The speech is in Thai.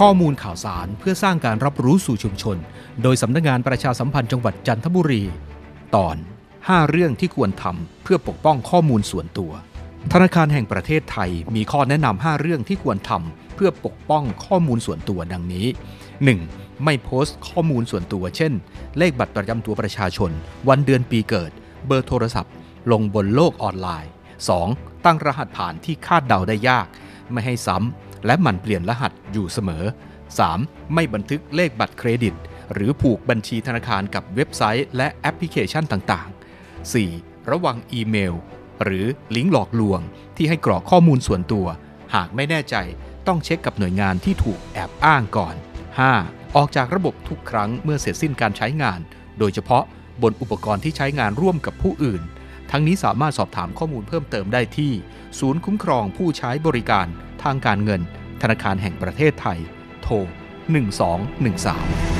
ข้อมูลข่าวสารเพื่อสร้างการรับรู้สู่ชุมชน โดยสำนักงานประชาสัมพันธ์จังหวัดจันทบุรี ตอน 5 เรื่องที่ควรทำเพื่อปกป้องข้อมูลส่วนตัว ธนาคารแห่งประเทศไทยมีข้อแนะนำ5เรื่องที่ควรทำเพื่อปกป้องข้อมูลส่วนตัวดังนี้ 1. ไม่โพสต์ข้อมูลส่วนตัว เช่น เลขบัตรประจำตัวประชาชน วันเดือนปีเกิด เบอร์โทรศัพท์ ลงบนโลกออนไลน์ 2. ตั้งรหัสผ่านที่คาดเดาได้ยาก ไม่ให้ซ้ำ และหมั่นเปลี่ยนรหัสอยู่เสมอ 3. ไม่บันทึกเลขบัตรเครดิต หรือผูกบัญชีธนาคารกับเว็บไซต์และแอปพลิเคชันต่างๆ 4. ระวังอีเมล หรือลิงก์หลอกลวง ที่ให้กรอกข้อมูลส่วนตัว หากไม่แน่ใจต้องเช็คกับหน่วยงานที่ถูกแอบอ้างก่อน 5. ออกจากระบบทุกครั้งเมื่อเสร็จสิ้นการใช้งาน โดยเฉพาะบนอุปกรณ์ที่ใช้งานร่วมกับผู้อื่น ทั้งนี้สามารถสอบถามข้อมูลเพิ่มเติมได้ที่ ศูนย์คุ้มครองผู้ใช้บริการ ทางการเงิน ธนาคารแห่งประเทศไทย โทร 1213